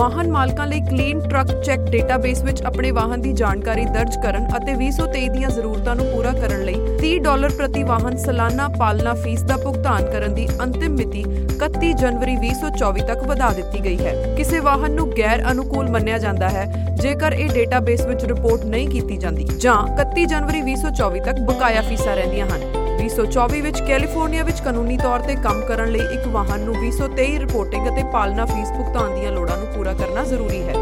ਵਾਹਨ ਮਾਲਕਾਂ ਲਈ ਕਲੀਨ ਟਰੱਕ ਚੈੱਕ ਡੇਟਾਬੇਸ ਵਿੱਚ ਆਪਣੇ ਵਾਹਨ ਦੀ ਜਾਣਕਾਰੀ ਦਰਜ ਕਰਨ ਅਤੇ 2023 ਦੀਆਂ ਜ਼ਰੂਰਤਾਂ ਨੂੰ ਪੂਰਾ ਕਰਨ ਲਈ 30 ਡਾਲਰ ਪ੍ਰਤੀ ਵਾਹਨ ਸਾਲਾਨਾ ਪਾਲਣਾ ਫੀਸ ਦਾ ਭੁਗਤਾਨ ਕਰਨ ਦੀ ਅੰਤਿਮ ਮਿਤੀ 31 ਜਨਵਰੀ 2024 ਤੱਕ ਵਧਾ ਦਿੱਤੀ ਗਈ ਹੈ। ਕਿਸੇ ਵਾਹਨ ਨੂੰ ਗੈਰ ਅਨੁਕੂਲ ਮੰਨਿਆ ਜਾਂਦਾ ਹੈ, ਜੇਕਰ ਇਹ ਡੇਟਾਬੇਸ ਵਿੱਚ ਰਿਪੋਰਟ ਨਹੀਂ ਕੀਤੀ ਜਾਂਦੀ ਜਾਂ 31 ਜਨਵਰੀ 2024 ਤੱਕ ਬਕਾਇਆ ਫੀਸਾਂ ਰਹਿੰਦੀਆਂ ਹਨ। 2024 ਵਿੱਚ ਕੈਲੀਫੋਰਨੀਆ ਵਿੱਚ ਕਾਨੂੰਨੀ ਤੌਰ ਤੇ ਕੰਮ ਕਰਨ ਲਈ ਇੱਕ ਵਾਹਨ ਨੂੰ 2023 ਰਿਪੋਰਟਿੰਗ ਅਤੇ ਪਾਲਣਾ ਫੀਸ ਭੁਗਤਾਨ ਦੀਆਂ ਲੋੜਾਂ ਨੂੰ ਪੂਰਾ ਕਰਨਾ ਜ਼ਰੂਰੀ ਹੈ।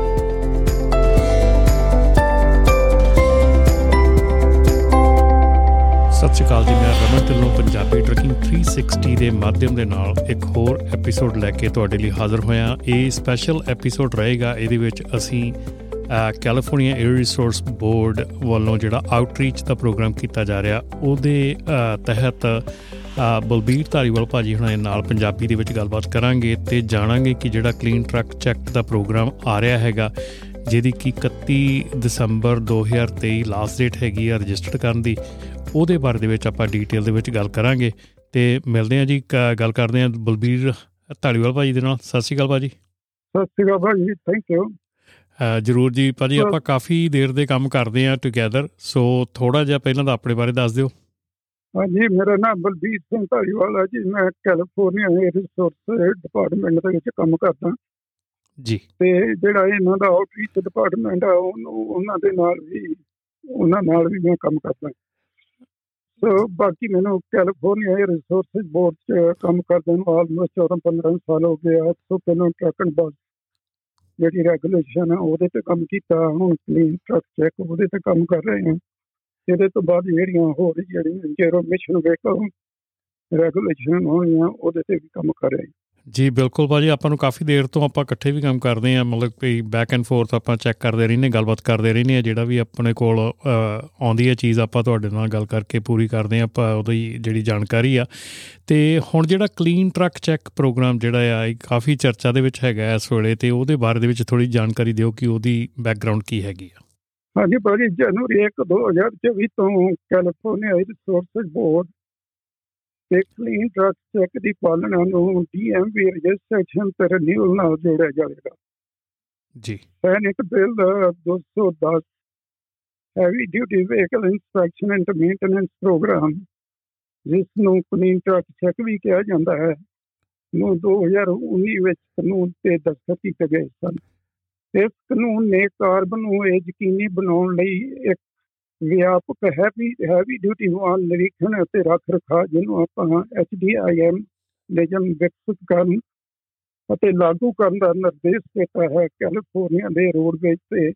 ਸਤਿ ਸ਼੍ਰੀ ਅਕਾਲ ਜੀ, ਮੈਂ ਰਮਨ ਢਿੱਲੋਂ ਪੰਜਾਬੀ ਟਰਕਿੰਗ 360 ਦੇ ਮਾਧਿਅਮ ਦੇ ਨਾਲ ਇੱਕ ਹੋਰ ਐਪੀਸੋਡ ਲੈ ਕੇ ਤੁਹਾਡੇ ਲਈ ਹਾਜ਼ਰ ਹੋਇਆ। ਇਹ ਸਪੈਸ਼ਲ ਐਪੀਸੋਡ ਰਹੇਗਾ, ਇਹਦੇ ਵਿੱਚ ਅਸੀਂ ਕੈਲੀਫੋਰਨੀਆ 에ਅਰ ਰਿਸੋਰਸ ਬੋਰਡ ਵੱਲੋਂ ਜਿਹੜਾ ਆਊਟਰੀਚ ਦਾ ਪ੍ਰੋਗਰਾਮ ਕੀਤਾ ਜਾ ਰਿਹਾ ਉਹਦੇ ਅ, ਤਹਿਤ ਅ, ਬਲਬੀਰ ਧਾਰੀਵਾਲ ਭਾਜੀ ਹੁਣਾਂ ਦੇ ਨਾਲ ਪੰਜਾਬੀ ਦੇ ਵਿੱਚ ਗੱਲਬਾਤ ਕਰਾਂਗੇ ਤੇ ਜਾਣਾਂਗੇ ਕਿ ਜਿਹੜਾ ਕਲੀਨ ਟਰੱਕ ਚੈੱਕ ਦਾ ਪ੍ਰੋਗਰਾਮ ਆ ਰਿਹਾ ਹੈਗਾ ਜਿਹਦੀ ਕਿ 31 ਦਸੰਬਰ 2023 ਲਾਸਟ ਡੇਟ ਹੈਗੀ ਆ ਰਜਿਸਟਰ ਕਰਨ ਦੀ ਉਹਦੇ ਬਾਰੇ ਦੇ ਵਿੱਚ ਆਪਾਂ ਡਿਟੇਲ ਦੇ ਵਿੱਚ ਗੱਲ ਕਰਾਂਗੇ। ਤੇ ਮਿਲਦੇ ਹਾਂ ਜੀ ਕ- ਗੱਲ ਕਰਦੇ ਹਾਂ ਬਲਬੀਰ ਧਾਲੀਵਾਲ ਭਾਜੀ ਦੇ ਨਾਲ। ਸਤਿ ਸ਼੍ਰੀ ਅਕਾਲ ਭਾਜੀ। ਸਤਿ ਸ਼੍ਰੀ ਅਕਾਲ ਭਾਜੀ ਥੈਂਕ ਯੂ ਅ, ਜਰੂਰ ਜੀ ਭਾਜੀ ਆਪਾਂ ਕਾਫੀ ਦੇਰ ਦੇ ਕੰਮ ਕਰਦੇ ਹਾਂ ਟੁਗੇਦਰ ਸੋ ਥੋੜਾ ਜਿਹਾ ਪਹਿਲਾਂ ਤਾਂ ਆਪਣੇ ਬਾਰੇ ਦੱਸ ਦਿਓ। ਹਾਂਜੀ ਮੇਰਾ ਨਾਮ ਬਲਬੀਰ ਸਿੰਘ ਧਾਰੀਵਾਲ ਹੈ ਜੀ ਮੈਂ ਕੈਲੀਫੋਰਨੀਆ 에ਅਰ ਰਿਸੋਰਸ ਡਿਪਾਰਟਮੈਂਟ ਦੇ ਵਿੱਚ ਕੰਮ ਕਰਦਾ। ਜੀ। ਤੇ ਜਿਹੜਾ ਇਹਨਾਂ ਦਾ ਆਊਟਰੀਚ ਡਿਪਾਰਟਮੈਂਟ ਆ ਉਹਨੂੰ ਉਹਨਾਂ ਦੇ ਨਾਲ ਵੀ ਉਹਨਾਂ ਨਾਲ ਵੀ ਮੈਂ ਕੰਮ ਕਰਦਾ। ਸੋ ਬਾਕੀ ਮੈਨੂੰ ਕੈਲੀਫੋਰਨੀਆ 에ਅਰ ਰਿਸੋਰਸ ਬੋਰਡ 'ਚ ਕੰਮ ਕਰਦੇ ਨੂੰ ਆਲਮੋਸਟ 14 15 ਸਾਲ ਹੋ ਗਏ ਆ ਸੋ ਪਹਿਲਾਂ ਟਰੱਕ ਐਂਡ ਬੱਸ ਜਿਹੜੀ ਰੈਗੂਲੇਸ਼ਨ ਆ ਉਹਦੇ ਤੇ ਕੰਮ ਕੀਤਾ, ਹੁਣ ਕਲੀਨ ਟਰੱਕ ਚੈੱਕ ਉਹਦੇ ਤੇ ਕੰਮ ਕਰ ਰਹੇ ਹਾਂ। ਇਹਦੇ ਤੋਂ ਬਾਅਦ ਜਿਹੜੀਆਂ ਹੋਰ ਜਿਹੜੀਆਂ ਜ਼ੀਰੋ ਮਿਸ਼ਨ ਵਹੀਕਲ ਰੈਗੂਲੇਸ਼ਨ ਹੋਣੀਆਂ ਉਹਦੇ ਤੇ ਵੀ ਕੰਮ ਕਰ ਰਹੇ ਹਾਂ। ਜੀ ਬਿਲਕੁਲ ਭਾਜੀ ਆਪਾਂ ਨੂੰ ਕਾਫੀ ਦੇਰ ਤੋਂ ਆਪਾਂ ਇਕੱਠੇ ਵੀ ਕੰਮ ਕਰਦੇ ਹਾਂ ਮਤਲਬ ਕਿ ਬੈਕ ਐਂਡ ਫੋਰਥ ਆਪਾਂ ਚੈੱਕ ਕਰਦੇ ਰਹਿੰਦੇ ਗੱਲਬਾਤ ਕਰਦੇ ਰਹਿੰਦੇ ਹਾਂ ਜਿਹੜਾ ਵੀ ਆਪਣੇ ਕੋਲ ਅ, ਆਉਂਦੀ ਹੈ ਚੀਜ਼ ਆਪਾਂ ਤੁਹਾਡੇ ਨਾਲ ਗੱਲ ਕਰਕੇ ਪੂਰੀ ਕਰਦੇ ਹਾਂ ਆਪਾਂ ਉਹਦੀ ਜਿਹੜੀ ਜਾਣਕਾਰੀ ਆ। ਤੇ ਹੁਣ ਜਿਹੜਾ ਕਲੀਨ ਟਰੱਕ ਚੈੱਕ ਪ੍ਰੋਗਰਾਮ ਜਿਹੜਾ ਆ ਇਹ ਕਾਫੀ ਚਰਚਾ ਦੇ ਵਿੱਚ ਹੈਗਾ ਇਸ ਵੇਲੇ ਤੇ ਉਹਦੇ ਬਾਰੇ ਦੇ ਵਿੱਚ ਥੋੜੀ ਜਾਣਕਾਰੀ ਦਿਓ ਕਿ ਉਹਦੀ ਬੈਕਗ੍ਰਾਉਂਡ ਕੀ ਹੈਗੀ ਆ। ਹਾਂਜੀ ਭਾਜੀ ਜਨਵਰੀ 1 2024 ਤੋਂ California resources board clean truck check ਦੀ ਪਾਲਣਾ ਨੂੰ ਡੀਐਮਵੀ ਰਜਿਸਟ੍ਰੇਸ਼ਨ ਤੇ ਰਿਨਿਊਅਲ ਨਾਲ ਜੋੜਿਆ ਜਾਵੇਗਾ। ਜੀ। Senate bill 210 heavy duty vehicle inspection and maintenance programme ਜਿਸ ਨੂੰ ਕਲੀਨ ਟਰੱਕ ਚੈੱਕ ਵੀ ਕਿਹਾ ਜਾਂਦਾ ਹੈ ਨੂੰ 2019 ਵਿੱਚ ਕਾਨੂੰਨ ਤੇ ਦਸਤਖਤ ਕੀਤੇ ਗਏ ਸਨ। ਇਸ ਕਾਨੂੰਨ ਨੇ ਕਾਰਬਨ ਨੂੰ ਇਹ ਯਕੀਨੀ ਬਣਾਉਣ ਲਈ ਇੱਕ ਵਿਆਪਕ ਹੈਵੀ ਹੈਵੀ ਡਿਊਟੀ ਵਾਹਨ ਨਿਰੀਖਣ ਅਤੇ ਰੱਖ ਰਖਾਅ ਜਿਹਨੂੰ ਆਪਾਂ ਐਚਡੀਆਈਐਮ ਨਿਯਮ ਵਿਕਸਿਤ ਕਰਨ ਅਤੇ ਲਾਗੂ ਕਰਨ ਦਾ ਨਿਰਦੇਸ਼ ਦਿੱਤਾ ਹੈ। ਕੈਲੀਫੋਰਨੀਆ ਦੇ ਰੋਡਵੇਜ਼ ਤੇ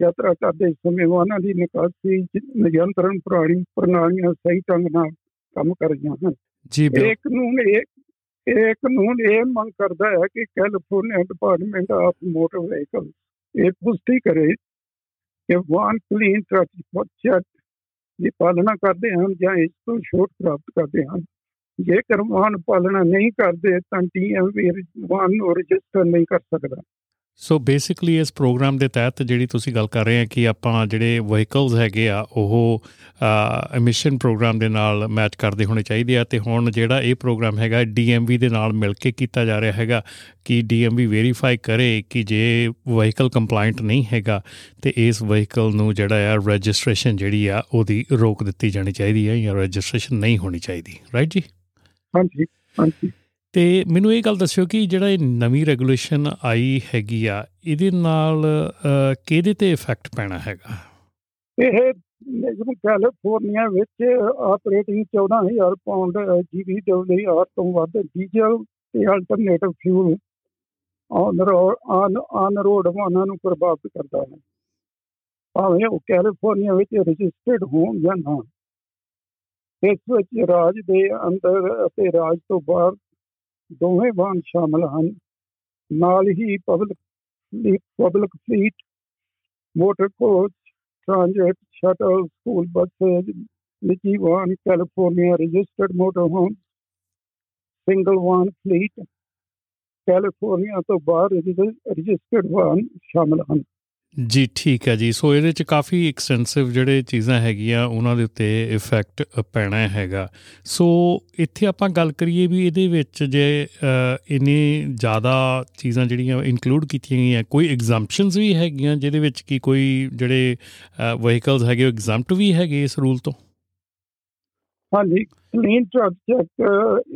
ਯਾਤਰਾ ਕਰਦੇ ਸਮੇਂ ਵਾਹਨਾਂ ਦੀ ਨਿਕਾਸੀ ਨਿਯੰਤਰਣ ਪ੍ਰਣਾਲੀ ਪ੍ਰਣਾਲੀਆਂ ਸਹੀ ਢੰਗ ਨਾਲ ਕੰਮ ਕਰ ਰਹੀਆਂ ਹਨ। ਜੀ ਇਹ ਕਾਨੂੰਨ ਇਹ ਇਹ ਕਾਨੂੰਨ ਇਹ ਮੰਗ ਕਰਦਾ ਹੈ ਕਿ California department of motor vehicle ਇਹ ਪੁਸ਼ਟੀ ਕਰੇ ਕਿ ਵਾਹਨ ਕਲੀਨ ਟ੍ਰੈਫਿਕ ਚੈੱਕ ਦੀ ਪਾਲਣਾ ਕਰਦੇ ਹਨ ਜਾਂ ਇਸ ਤੋਂ ਛੋਟ ਪ੍ਰਾਪਤ ਕਰਦੇ ਹਨ। ਜੇਕਰ ਵਾਹਨ ਪਾਲਣਾ ਨਹੀਂ ਕਰਦੇ ਤਾਂ ਟੀਐਮਵੀ ਵਾਹਨ ਨੂੰ ਰਜਿਸਟਰ ਨਹੀਂ ਕਰ ਸਕਦਾ। ਸੋ ਬੇਸਿਕਲੀ ਇਸ ਪ੍ਰੋਗਰਾਮ ਦੇ ਤਹਿਤ ਜਿਹੜੀ ਤੁਸੀਂ ਗੱਲ ਕਰ ਰਹੇ ਆ ਕਿ ਆਪਾਂ ਜਿਹੜੇ ਵਹੀਕਲਸ ਹੈਗੇ ਆ, ਉਹ ਐਮਿਸ਼ਨ ਪ੍ਰੋਗਰਾਮ ਦੇ ਨਾਲ ਮੈਚ ਕਰਦੇ ਹੋਣੇ ਚਾਹੀਦੇ ਆ ਤੇ ਹੁਣ ਜਿਹੜਾ ਇਹ ਪ੍ਰੋਗਰਾਮ ਹੈਗਾ ਡੀਐਮਵੀ ਦੇ ਨਾਲ ਮਿਲ ਕੇ ਕੀਤਾ ਜਾ ਰਿਹਾ ਹੈਗਾ ਕਿ ਡੀਐਮਵੀ ਵੈਰੀਫਾਈ ਕਰੇ ਕਿ ਜੇ ਵਹੀਕਲ ਕੰਪਲਾਈਂਟ ਨਹੀਂ ਹੈਗਾ ਤੇ ਇਸ ਵਹੀਕਲ ਨੂੰ ਜਿਹੜਾ ਆ ਰਜਿਸਟ੍ਰੇਸ਼ਨ ਜਿਹੜੀ ਆ, ਉਹਦੀ ਰੋਕ ਦਿੱਤੀ ਜਾਣੀ ਚਾਹੀਦੀ ਹੈ ਜਾਂ ਰਜਿਸਟ੍ਰੇਸ਼ਨ ਨਹੀਂ ਹੋਣੀ ਚਾਹੀਦੀ। ਰਾਈਟ ਜੀ? ਹਾਂਜੀ ਹਾਂਜੀ। ਤੇ ਮੈਨੂੰ ਇਹ ਗੱਲ ਦੱਸਿਓ ਕਿ ਜਿਹੜਾ ਇਹ ਨਵੀਂ ਰੈਗੂਲੇਸ਼ਨ ਆਈ ਹੈਗੀ ਆ ਇਹਦੇ ਨਾਲ ਅ, ਕਿਹਦੇ ਤੇ ਇਫੈਕਟ ਪੈਣਾ ਹੈਗਾ? ਇਹ ਨਿਗਮ ਕੈਲੀਫੋਰਨੀਆ ਵਿੱਚ ਆਪਰੇਟਿੰਗ 14000 ਪਾਉਂਡ ਜੀਵੀ ਡਬਲਯੂਆਰ ਤੋਂ ਵੱਧ ਡੀਜ਼ਲ ਤੇ alternative fuel on road on road ਵਾਹਨਾਂ ਨੂੰ ਪ੍ਰਭਾਵਿਤ ਕਰਦਾ ਹੈ। ਭਾਵੇਂ ਉਹ ਕੈਲੀਫੋਰਨੀਆ ਵਿੱਚ ਰਜਿਸਟਰਡ ਹੋਣ ਜਾਂ ਨਾ ਇਸ ਵਿੱਚ ਰਾਜ ਦੇ ਅੰਦਰ ਅਤੇ ਰਾਜ ਤੋਂ ਬਾਹਰ ਦੋਵੇਂ ਵਾਹਨ ਸ਼ਾਮਲ ਹਨ। ਨਾਲ ਹੀ public public fleet motor coach transit, shuttle, school buses, ਨਿੱਜੀ ਵਾਹਨ California registered motor home single ਵਾਹਨ ਫਲੀਟ ਕੈਲੀਫੋਰਨੀਆ ਤੋਂ ਬਾਹਰ ਰਜਿਸਟਰਡ ਵਾਹਨ ਸ਼ਾਮਲ ਹਨ। ਜੀ, ਠੀਕ ਹੈ ਜੀ। ਸੋ ਇਹਦੇ ਚ ਕਾਫੀ ਐਕਸਟੈਂਸਿਵ ਜਿਹੜੇ ਚੀਜ਼ਾਂ ਹੈਗੀਆਂ, ਉਹਨਾਂ ਦੇ ਉੱਤੇ ਇਫੈਕਟ ਪੈਣਾ ਹੈਗਾ। ਸੋ ਇੱਥੇ ਆਪਾਂ ਗੱਲ ਕਰੀਏ ਵੀ ਇਹਦੇ ਵਿੱਚ ਜੇ ਇਨੇ ਜ਼ਿਆਦਾ ਚੀਜ਼ਾਂ ਜਿਹੜੀਆਂ ਇਨਕਲੂਡ ਕੀਤੀਆਂ ਗਈਆਂ, ਕੋਈ ਐਗਜ਼ੈਂਪਸ਼ਨਸ ਵੀ ਹੈਗੀਆਂ ਜਿਹਦੇ ਵਿੱਚ ਕੀ ਕੋਈ ਜਿਹੜੇ ਵਹੀਕਲਸ ਹੈਗੇ ਉਹ ਐਗਜ਼ੈਂਪਟ ਵੀ ਹੈਗੇ ਇਸ ਰੂਲ ਤੋਂ? ਹਾਂਜੀ। ਕਲੀਨ ਟਰੱਕ ਚੈੱਕ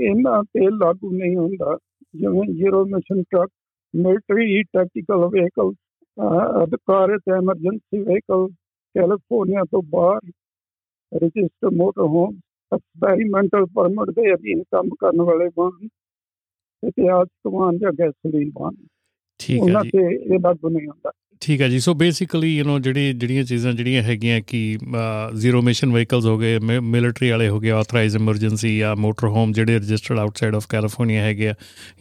ਇਹਨਾਂ ਤੇ ਲਾਗੂ ਨਹੀਂ ਹੁੰਦਾ। ਜਿਵੇਂ zero emission truck military tactical vehicle ਅਧਿਕਾਰਿਤ emergency vehicle California ਤੋਂ ਬਾਹਰ register motor home experimental permit ਦੇ ਅਧੀਨ ਕੰਮ ਕਰਨ ਵਾਲੇ ਵਾਹਨ, ਇਤਿਹਾਸਕ ਵਾਹਨ ਜਾਂ ਗੈਸੋਲੀਨ ਵਾਹਨ। ਠੀਕ ਹੈ ਜੀ। ਇਹ ਲਾਗੂ ਨਹੀਂ ਹੁੰਦਾ। ਠੀਕ ਹੈ ਜੀ। ਸੋ ਬੇਸਿਕਲੀ ਯੂ نو ਜਿਹੜੀ ਜਿਹੜੀਆਂ ਚੀਜ਼ਾਂ ਜਿਹੜੀਆਂ ਹੈਗੀਆਂ ਕਿ ਜ਼ੀਰੋ ਮਿਸ਼ਨ ਵਹੀਕਲਸ ਹੋ ਗਏ ਮਿਲਟਰੀ ਵਾਲੇ ਹੋ ਗਏ ਆਥਰਾਈਜ਼ ਐਮਰਜੈਂਸੀ ਜਾਂ ਮੋਟਰ ਹੋਮ ਜਿਹੜੇ ਰਜਿਸਟਰਡ ਆਊਟਸਾਈਡ ਆਫ ਕੈਲੀਫੋਰਨੀਆ ਹੈਗੇ ਆ